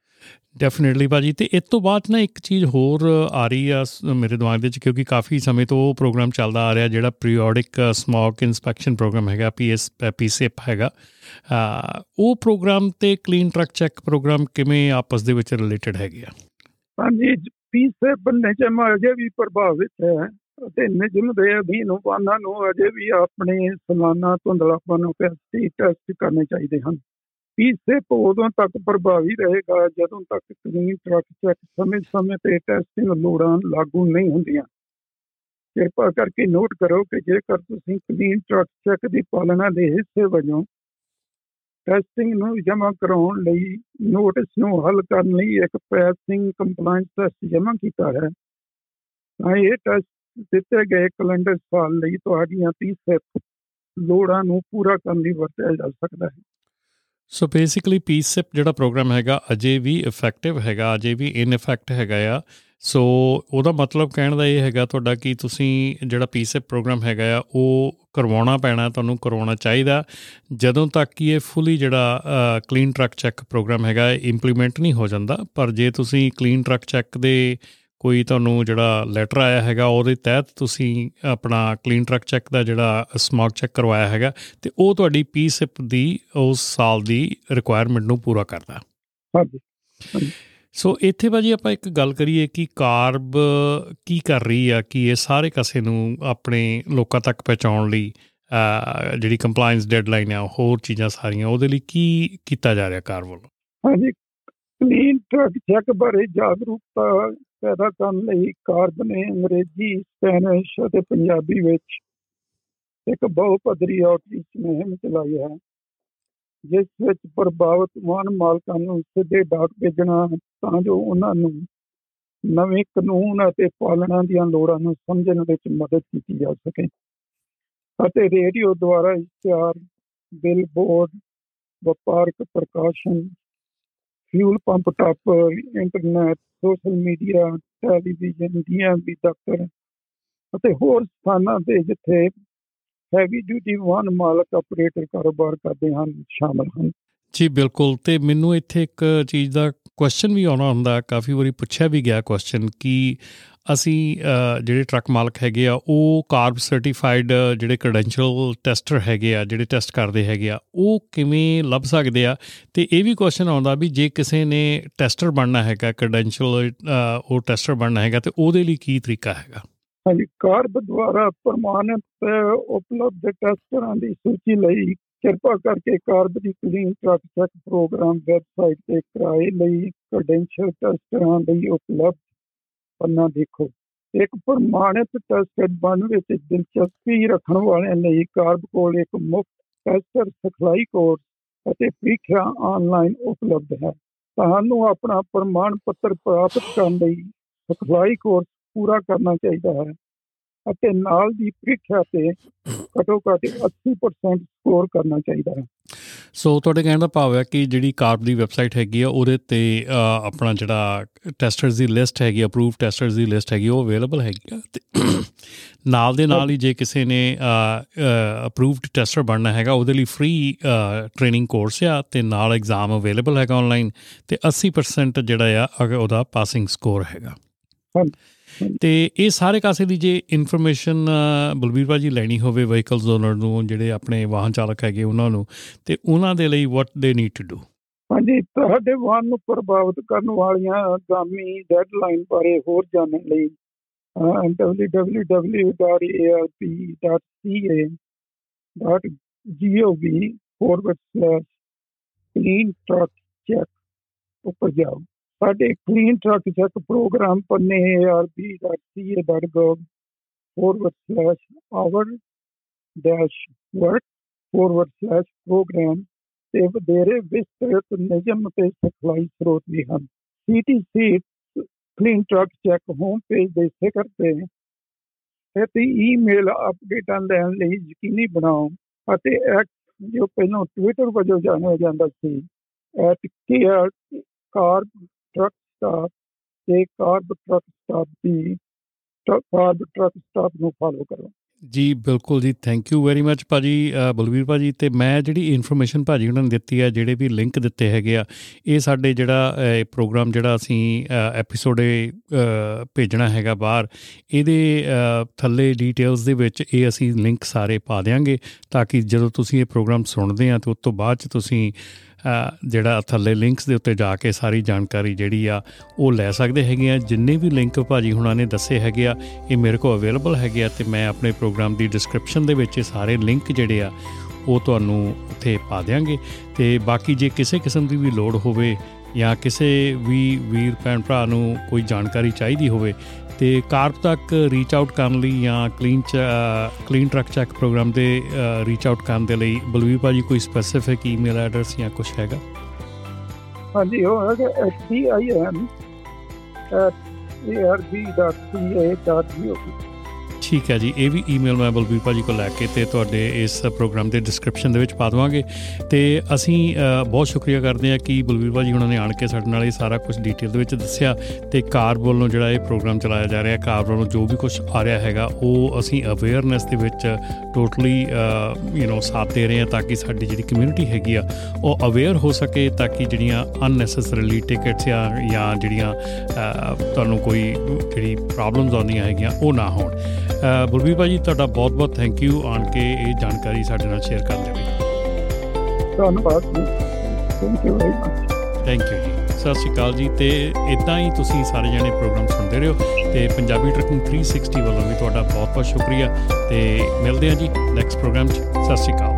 ਡੈਫੀਨਿਟਲੀ ਬਾਜੀ ਤੇ ਇਸ ਤੋਂ ਬਾਅਦ ਨਾ ਇੱਕ ਚੀਜ਼ ਹੋਰ ਆ ਰਹੀ ਆ ਸ- ਮੇਰੇ ਦਿਮਾਗ ਦੇ ਵਿੱਚ ਕਿਉਂਕਿ ਕਾਫੀ ਸਮੇਂ ਤੋਂ ਉਹ ਪ੍ਰੋਗਰਾਮ ਚੱਲਦਾ ਆ ਰਿਹਾ ਜਿਹੜਾ ਪੀਰੀਓਡਿਕ ਸਮੋਕ ਇਨਸਪੈਕਸ਼ਨ ਪ੍ਰੋਗਰਾਮ ਹੈਗਾ ਪੀਐਸ ਪੀਸੀਐਪ ਹੈਗਾ। ਅਹ, ਉਹ ਪ੍ਰੋਗਰਾਮ ਤੇ ਕਲੀਨ ਟਰੱਕ ਚੈੱਕ ਪ੍ਰੋਗਰਾਮ ਕਿਵੇਂ ਆਪਸ ਦੇ ਵਿੱਚ ਰਿਲੇਟਡ ਹੈਗੇ ਆ? ਹਾਂਜੀ ਪੀਸੇ ਬੰਨੇ ਨਿਯਮ ਅਜੇ ਵੀ ਪ੍ਰਭਾਵਿਤ ਹੈ ਅਤੇ ਨਿਯਮ ਦੇ ਅਧੀਨ ਵਾਹਨਾਂ ਨੂੰ ਅਜੇ ਵੀ ਆਪਣੇ ਸਾਲਾਨਾ ਧੁੰਦਲਾਪਨ ਕੈਪੈਸਿਟੀ ਟੈਸਟ ਕਰਨੇ ਚਾਹੀਦੇ ਹਨ। ਪੀਸੇ ਉਦੋਂ ਤੱਕ ਪ੍ਰਭਾਵੀ ਰਹੇਗਾ, ਜਦੋਂ ਤੱਕ ਕਲੀਨ ਟਰੱਕ ਚੈੱਕ ਸਮੇਂ-ਸਮੇਂ ਤੇ ਟੈਸਟਿੰਗ ਲੋੜਾਂ ਲਾਗੂ ਨਹੀਂ ਹੁੰਦੀਆਂ। ਕਿਰਪਾ ਕਰਕੇ ਨੋਟ ਕਰੋ ਕਿ ਜੇਕਰ ਤੁਸੀਂ ਕਲੀਨ ਟਰੱਕ ਚੈੱਕ ਦੀ ਪਾਲਣਾ ਦੇ ਹਿੱਸੇ ਵਜੋਂ ਟੈਸਟਿੰਗ ਨੂੰ ਜਮ੍ਹਾਂ ਕਰਾਉਣ ਲਈ ਨੋਟਿਸ ਨੂੰ ਹੱਲ ਕਰਨ ਲਈ ਇੱਕ ਪੈਸਿੰਗ ਕੰਪਲਾਈਂਸ ਟੈਸਟ ਜਮ੍ਹਾਂ ਕੀਤਾ ਹੈ, ਤਾਂ ਇਹ ਟੈਸਟ ਦਿੱਤੇ ਗਏ ਕੈਲੰਡਰ ਸਾਲ ਲਈ ਤੁਹਾਡੀਆਂ 30 ਸਿਪ ਲੋੜਾਂ ਨੂੰ ਪੂਰਾ ਕਰਨ ਲਈ ਵਰਤਿਆ ਜਾ ਸਕਦਾ ਹੈ। ਸੋ ਬੇਸਿਕਲੀ ਪੀਸੀਐਪ ਜਿਹੜਾ ਪ੍ਰੋਗਰਾਮ ਹੈਗਾ ਅਜੇ ਵੀ ਇਫੈਕਟਿਵ ਹੈਗਾ, ਅਜੇ ਵੀ ਇਨ ਇਫੈਕਟ ਹੈਗਾ ਆ। ਸੋ ਉਹਦਾ ਮਤਲਬ ਕਹਿਣ ਦਾ ਇਹ ਹੈਗਾ ਤੁਹਾਡਾ ਕਿ ਤੁਸੀਂ ਜਿਹੜਾ ਪੀਸੀਐਪ ਪ੍ਰੋਗਰਾਮ ਹੈਗਾ ਆ, ਉਹ ਕਰਵਾਉਣਾ ਪੈਣਾ, ਤੁਹਾਨੂੰ ਕਰਵਾਉਣਾ ਚਾਹੀਦਾ। ਜਦੋਂ ਤੱਕ ਕਿ ਇਹ ਫੁੱਲੀ ਜਿਹੜਾ ਕਲੀਨ ਟਰੱਕ ਚੈੱਕ ਪ੍ਰੋਗਰਾਮ ਹੈਗਾ ਇੰਪਲੀਮੈਂਟ ਨਹੀਂ ਹੋ ਜਾਂਦਾ, ਪਰ ਜੇ ਤੁਸੀਂ ਕਲੀਨ ਟਰੱਕ ਚੈੱਕ ਦੇ ਕੋਈ ਤੁਹਾਨੂੰ ਜਿਹੜਾ ਲੈਟਰ ਆਇਆ ਹੈਗਾ ਉਹਦੇ ਤਹਿਤ ਤੁਸੀਂ ਆਪਣਾ ਕਲੀਨ ਟਰੱਕ ਚੈੱਕ ਦਾ ਜਿਹੜਾ ਸਮੌਕ ਚੈੱਕ ਕਰਵਾਇਆ ਹੈਗਾ ਤੇ ਉਹ ਤੁਹਾਡੀ ਪੀਸਿਪ ਦੀ ਉਸ ਸਾਲ ਦੀ ਰਿਕੁਆਇਰਮੈਂਟ ਨੂੰ ਪੂਰਾ ਕਰਦਾ। ਹਾਂਜੀ ਸੋ ਇੱਥੇ ਭਾਜੀ ਆਪਾਂ ਇੱਕ ਗੱਲ ਕਰੀਏ ਕਿ ਕਾਰਬ ਕੀ ਕਰ ਰਹੀ ਆ ਕਿ ਇਹ ਸਾਰੇ ਕਸੇ ਨੂੰ ਆਪਣੇ ਲੋਕਾਂ ਤੱਕ ਪਹੁੰਚਾਉਣ ਲਈ ਜਿਹੜੀ ਕੰਪਲਾਈਂਸ ਡੈਡਲਾਈਨ ਆ ਹੋਰ ਚੀਜ਼ਾਂ ਸਾਰੀਆਂ ਉਹਦੇ ਲਈ ਕੀ ਕੀਤਾ ਜਾ ਰਿਹਾ ਕਾਰ ਵੱਲੋਂ? ਹਾਂਜੀ ਕਲੀਨ ਟਰੱਕ ਚੈੱਕ ਬਾਰੇ ਜਾਗਰੂਕਤਾ ਪੈਦਾ ਕਰਨ ਲਈ ਕਾਰਬ ਨੇ ਅੰਗਰੇਜ਼ੀ, ਸਪੈਨਿਸ਼ ਅਤੇ ਪੰਜਾਬੀ ਵਿੱਚ ਇੱਕ ਬਹੁ ਪੱਧਰੀ ਆਊਟਰੀਚ ਮੁਹਿੰਮ ਚਲਾਈ ਹੈ, ਜਿਸ ਵਿੱਚ ਪ੍ਰਭਾਵਿਤ ਵਾਹਨ ਮਾਲਕਾਂ ਨੂੰ ਸਿੱਧੇ ਡਾਕ ਭੇਜਣਾ, ਤਾਂ ਜੋ ਉਹਨਾਂ ਨੂੰ ਨਵੇਂ ਕਾਨੂੰਨ ਅਤੇ ਪਾਲਣਾ ਦੀਆਂ ਲੋੜਾਂ ਨੂੰ ਸਮਝਣ ਵਿੱਚ ਮਦਦ ਕੀਤੀ ਜਾ ਸਕੇ ਅਤੇ ਰੇਡੀਓ ਦੁਆਰਾ ਇਸ਼ਤਿਹਾਰ ਬਿਲ ਬੋਰਡ ਵਪਾਰਕ ਪ੍ਰਕਾਸ਼ਨ fuel pump topper internet social media television DMV ਦਫ਼ਤਰ ਅਤੇ ਹੋਰ ਸਥਾਨਾਂ ਤੇ ਜਿੱਥੇ ਹੈਵੀ ਡਿਊਟੀ ਵਾਹਨ ਮਾਲਕ ਆਪਰੇਟਰ ਕਾਰੋਬਾਰ ਕਰਦੇ ਹਨ, ਸ਼ਾਮਲ ਹਨ। ਜੀ, ਬਿਲਕੁਲ। ਤੇ ਮੈਨੂੰ ਇੱਥੇ ਇੱਕ ਚੀਜ਼ ਦਾ ਕੁਐਸਚਨ ਵੀ ਆਉਣਾ ਹੁੰਦਾ ਕਾਫੀ ਵਾਰੀ ਪੁੱਛਿਆ ਵੀ ਗਿਆ ਕੁਐਸਚਨ ਕਿ ਅਸੀਂ ਅ, ਜਿਹੜੇ ਟਰੱਕ ਮਾਲਕ ਹੈਗੇ ਆ ਉਹ ਕਾਰਬ ਸਰਟੀਫਾਈਡ ਜਿਹੜੇ ਕ੍ਰੈਡੈਂਸ਼ੀਅਲ ਟੈਸਟਰ ਹੈਗੇ ਆ ਜਿਹੜੇ ਟੈਸਟ ਕਰਦੇ ਹੈਗੇ ਆ ਉਹ ਕਿਵੇਂ ਲੱਭ ਸਕਦੇ ਆ? ਤੇ ਇਹ ਵੀ ਕੁਐਸਚਨ ਆਉਂਦਾ ਵੀ ਜੇ ਕਿਸੇ ਨੇ ਟੈਸਟਰ ਬਣਨਾ ਹੈਗਾ ਕ੍ਰੈਡੈਂਸ਼ੀਅਲ ਉਹ ਟੈਸਟਰ ਬਣਨਾ ਹੈਗਾ ਤੇ ਉਹਦੇ ਲਈ ਕੀ ਤਰੀਕਾ ਹੈਗਾ? ਹਾਂਜੀ ਕਾਰਬ ਦੁਆਰਾ ਪ੍ਰਮਾਣਿਤ ਉਪਲਬਧ ਟੈਸਟਰਾਂ ਦੀ ਸੂਚੀ ਲਈ ਕਿਰਪਾ ਕਰਕੇ ਕਾਰਬ ਦੀ clean truck check programme website ਤੇ ਕਿਰਾਏ ਲਈ ਕ੍ਰੈਡੈਂਸ਼ੀਅਲ ਟੈਸਟਰਾਂ ਲਈ ਉਪਲਬਧ ਪੰਨਾ ਦੇਖੋ। ਇੱਕ ਪ੍ਰਮਾਣਿਤ ਟੈਸਟਰ ਬਣਨ ਵਿੱਚ ਦਿਲਚਸਪੀ ਰੱਖਣ ਵਾਲਿਆਂ ਲਈ ਕਾਰਬ ਕੋਲ ਇੱਕ ਮੁਫਤ ਟੈਸਟਰ ਸਿਖਲਾਈ ਕੋਰਸ ਅਤੇ ਪ੍ਰੀਖਿਆ ਆਨਲਾਈਨ ਉਪਲਬਧ ਹੈ। ਤੁਹਾਨੂੰ ਆਪਣਾ ਪ੍ਰਮਾਣ ਪੱਤਰ ਪ੍ਰਾਪਤ ਕਰਨ ਲਈ ਸਿਖਲਾਈ ਕੋਰਸ ਪੂਰਾ ਕਰਨਾ ਚਾਹੀਦਾ ਹੈ। ਅਤੇ ਨਾਲ ਦੀ ਪ੍ਰੀਖਿਆ ਤੇ ਘੱਟੋ ਘੱਟ 80% ਸਕੋਰ ਕਰਨਾ ਚਾਹੀਦਾ ਹੈ ਸੋ ਤੁਹਾਡੇ ਕਹਿਣ ਦਾ ਭਾਵ ਹੈ ਕਿ ਜਿਹੜੀ ਕਾਰਬ ਦੀ ਵੈਬਸਾਈਟ ਹੈਗੀ ਆ ਉਹਦੇ ਤੇ ਆਪਣਾ ਜਿਹੜਾ ਟੈਸਟਰਸ ਦੀ ਲਿਸਟ ਹੈਗੀ ਅਪਰੂਵਡ ਟੈਸਟਰਸ ਦੀ ਲਿਸਟ ਹੈਗੀ ਉਹ ਅਵੇਲੇਬਲ ਹੈਗੀ ਆ ਤੇ ਨਾਲ ਦੇ ਨਾਲ ਹੀ ਜੇ ਕਿਸੇ ਨੇ ਅਪਰੂਵਡ ਟੈਸਟਰ ਬਣਨਾ ਹੈਗਾ ਉਹਦੇ ਲਈ ਫ੍ਰੀ ਟ੍ਰੇਨਿੰਗ ਕੋਰਸ ਆ ਤੇ ਨਾਲ ਐਗਜ਼ਾਮ ਅਵੇਲੇਬਲ ਹੈਗਾ ਆਨਲਾਈਨ ਤੇ 80% ਜਿਹੜਾ ਆ ਉਹਦਾ ਪਾਸਿੰਗ ਸਕੋਰ ਹੈਗਾ ਹਾਂਜੀ। ਤੇ ਇਹ ਸਾਰੇ ਕਾਸੇ ਦੀ ਜੇ ਇਨਫੋਰਮੇਸ਼ਨ ਬਲਬੀਰ ਭਾਜੀ ਲੈਣੀ ਹੋਵੇ ਵਹੀਕਲਸ ਓਨਰ ਨੂੰ ਜਿਹੜੇ ਆਪਣੇ ਵਾਹਨ ਚਾਲਕ ਹੈਗੇ ਉਹਨਾਂ ਨੂੰ ਤੇ ਉਹਨਾਂ ਦੇ ਲਈ ਵਾਟ ਦੇ ਨੀਡ ਟੂ ਡੂ ਹਾਂਜੀ ਤੁਹਾਡੇ ਵਾਹਨ ਨੂੰ ਪ੍ਰਭਾਵਿਤ ਕਰਨ ਵਾਲੀਆਂ ਆਗਾਮੀ ਡੈਡਲਾਈਨ ਬਾਰੇ ਹੋਰ ਜਾਣਨ ਲਈ ਅਹ, www.arp.ca.gov forward slash clean truck check ਉੱਪਰ ਜਾਓ। ਸਾਡੇ ਕਲੀਨ ਟਰੱਕ ਚੈੱਕ ਪ੍ਰੋਗਰਾਮ ਪੰਨੇ arp.ca.gov forward slash hour dash work forward slash program ਤੇ ਵਧੇਰੇ ਵਿਸਤ੍ਰਿਤ ਨਿਯਮ ਤੇ ਸਿਖਲਾਈ ਸਰੋਤ ਵੀ ਹਨ। CTC clean truck check home page ਦੇ ਸਿਖਰ ਤੇ ਅਤੇ ਈਮੇਲ ਅਪਡੇਟਾਂ ਲੈਣ ਲਈ ਯਕੀਨੀ ਬਣਾਓ ਅਤੇ ਐਕਟ ਜੋ ਪਹਿਲਾਂ ਟਵਿੱਟਰ ਵਜੋਂ ਜਾਣਿਆ ਜਾਂਦਾ ਸੀ at care CARB truck stop ਤੇ ਕਾਰਬ ਟਰੱਕ ਸਟਾਪ ਦੀ ਕਾਰਬ ਟਰੱਕ ਸਟਾਪ ਨੂੰ ਫਾਲੋ ਕਰੋ। ਜੀ ਬਿਲਕੁਲ ਜੀ ਥੈਂਕ ਯੂ ਵੈਰੀ ਮੱਚ ਭਾਜੀ ਅ, ਬਲਵੀਰ ਭਾਜੀ ਤੇ ਮੈਂ ਜਿਹੜੀ ਇਨਫੋਰਮੇਸ਼ਨ ਭਾਜੀ ਉਹਨਾਂ ਨੇ ਦਿੱਤੀ ਹੈ ਜਿਹੜੇ ਵੀ ਲਿੰਕ ਦਿੱਤੇ ਹੈਗੇ ਆ ਇਹ ਸਾਡੇ ਜਿਹੜਾ ਅ, ਪ੍ਰੋਗਰਾਮ ਜਿਹੜਾ ਅਸੀਂ ਐਪੀਸੋਡ ਭੇਜਣਾ ਹੈਗਾ ਬਾਹਰ ਇਹਦੇ ਅ, ਥੱਲੇ ਡੀਟੇਲਸ ਦੇ ਵਿੱਚ ਇਹ ਅਸੀਂ ਲਿੰਕ ਸਾਰੇ ਪਾ ਦਿਆਂਗੇ ਤਾਂ ਕਿ ਜਦੋਂ ਤੁਸੀਂ ਇਹ ਪ੍ਰੋਗਰਾਮ ਸੁਣਦੇ ਆ ਤੇ ਉਸ ਤੋਂ ਬਾਅਦ ਚ ਤੁਸੀਂ ਅ, ਜਿਹੜਾ ਥੱਲੇ ਲਿੰਕਸ ਦੇ ਉੱਤੇ ਜਾ ਕੇ ਸਾਰੀ ਜਾਣਕਾਰੀ ਜਿਹੜੀ ਆ, ਉਹ ਲੈ ਸਕਦੇ ਹੈਗੇ ਆ। ਜਿੰਨੇ ਵੀ ਲਿੰਕ ਭਾਜੀ ਹੁਣਾਂ ਨੇ ਦੱਸੇ ਹੈਗੇ ਆ, ਇਹ ਮੇਰੇ ਕੋਲ ਅਵੇਲੇਬਲ ਹੈਗੇ ਆ ਤੇ ਮੈਂ ਆਪਣੇ ਪ੍ਰੋਗਰਾਮ ਦੀ ਡਿਸਕ੍ਰਿਪਸ਼ਨ ਦੇ ਵਿੱਚ ਇਹ ਸਾਰੇ ਲਿੰਕ ਜਿਹੜੇ ਆ, ਉਹ ਤੁਹਾਨੂੰ ਉੱਥੇ ਪਾ ਦਿਆਂਗੇ। ਤੇ ਬਾਕੀ ਜੇ ਕਿਸੇ ਕਿਸਮ ਦੀ ਵੀ ਲੋੜ ਹੋਵੇ ਜਾਂ ਕਿਸੇ ਵੀ ਵੀਰ ਭੈਣ ਭਰਾ ਨੂੰ ਕੋਈ ਜਾਣਕਾਰੀ ਚਾਹੀਦੀ ਹੋਵੇ ਤੇ ਕਾਰਪ ਤੱਕ ਰੀਚ ਆਊਟ ਕਰਨ ਲਈ ਜਾਂ clean clean truck check programme ਦੇ ਰੀਚ ਆਊਟ ਕਰਨ ਦੇ ਲਈ ਬਲਵੀਰ ਭਾਜੀ ਕੋਈ ਸਪੈਸੀਫਿਕ ਈਮੇਲ ਐਡਰੈਸ ਜਾਂ ਕੁਝ ਹੈਗਾ? ਹਾਂਜੀ, ਉਹ ਹੈਗਾ SDIM arb.ca.gov ਠੀਕ ਹੈ ਜੀ ਇਹ ਵੀ ਈਮੇਲ ਮੈਂ ਬਲਬੀਰ ਭਾਜੀ ਕੋਲ ਲੈ ਕੇ ਤੇ ਤੁਹਾਡੇ ਇਸ ਪ੍ਰੋਗਰਾਮ ਦੇ ਡਿਸਕ੍ਰਿਪਸ਼ਨ ਦੇ ਵਿੱਚ ਪਾ ਦਵਾਂਗੇ। ਤੇ ਅਸੀਂ ਅ, ਬਹੁਤ ਸ਼ੁਕਰੀਆ ਕਰਦੇ ਹਾਂ ਕਿ ਬਲਬੀਰ ਭਾਜੀ ਉਹਨਾਂ ਨੇ ਆਣ ਕੇ ਸਾਡੇ ਨਾਲ ਇਹ ਸਾਰਾ ਕੁਝ ਡਿਟੇਲ ਦੇ ਵਿੱਚ ਦੱਸਿਆ ਤੇ ਕਾਰ ਵੱਲੋਂ ਜਿਹੜਾ ਇਹ ਪ੍ਰੋਗਰਾਮ ਚਲਾਇਆ ਜਾ ਰਿਹਾ ਕਾਰ ਵੱਲੋਂ ਜੋ ਵੀ ਕੁਝ ਆ ਰਿਹਾ ਹੈਗਾ ਉਹ ਅਸੀਂ ਅਵੇਅਰਨੈਸ ਦੇ ਵਿੱਚ ਟੋਟਲੀ ਯੂ نو ਸਾਥ ਦੇ ਰਹੇ ਹਾਂ ਤਾਂ ਕਿ ਸਾਡੀ ਜਿਹੜੀ ਕਮਿਊਨਿਟੀ ਹੈਗੀ ਆ ਉਹ ਅਵੇਅਰ ਹੋ ਸਕੇ ਤਾਂ ਕਿ ਜਿਹੜੀਆਂ ਅਨਨੈਸੈਸਰੀਲੀ ਟਿਕਟਸ ਜਾਂ ਜਾਂ ਜਿਹੜੀਆਂ ਅ, ਤੁਹਾਨੂੰ ਕੋਈ ਜਿਹੜੀ ਪ੍ਰੋਬਲਮਸ ਆਉਂਦੀਆਂ ਹੈਗੀਆਂ ਉਹ ਨਾ ਹੋਣ। ਅ, ਬਲਬੀਰ ਭਾਜੀ ਤੁਹਾਡਾ ਬਹੁਤ ਬਹੁਤ ਥੈਂਕ ਯੂ ਆਣ ਕੇ ਇਹ ਜਾਣਕਾਰੀ ਸਾਡੇ ਨਾਲ ਸ਼ੇਅਰ ਕਰਨ ਦੇ ਲਈ। ਧੰਨਵਾਦ ਜੀ। Thank you very much thank you ਜੀ। ਸਤਿ ਸ਼੍ਰੀ ਅਕਾਲ ਜੀ ਤੇ ਇਦਾਂ ਹੀ ਤੁਸੀਂ ਸਾਰੇ ਜਣੇ ਪ੍ਰੋਗਰਾਮ ਸੁਣਦੇ ਰਹੋ ਤੇ ਪੰਜਾਬੀ ਟਰਕਿੰਗ 360 ਵੱਲੋਂ ਵੀ ਤੁਹਾਡਾ ਬਹੁਤ ਬਹੁਤ ਸ਼ੁਕਰੀਆ ਤੇ ਮਿਲਦੇ ਹਾਂ ਜੀ ਨੈਕਸਟ ਪ੍ਰੋਗਰਾਮ 'ਚ। ਸਤਿ ਸ਼੍ਰੀ ਅਕਾਲ।